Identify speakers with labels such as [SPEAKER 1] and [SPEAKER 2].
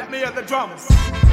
[SPEAKER 1] Let me hear the drums.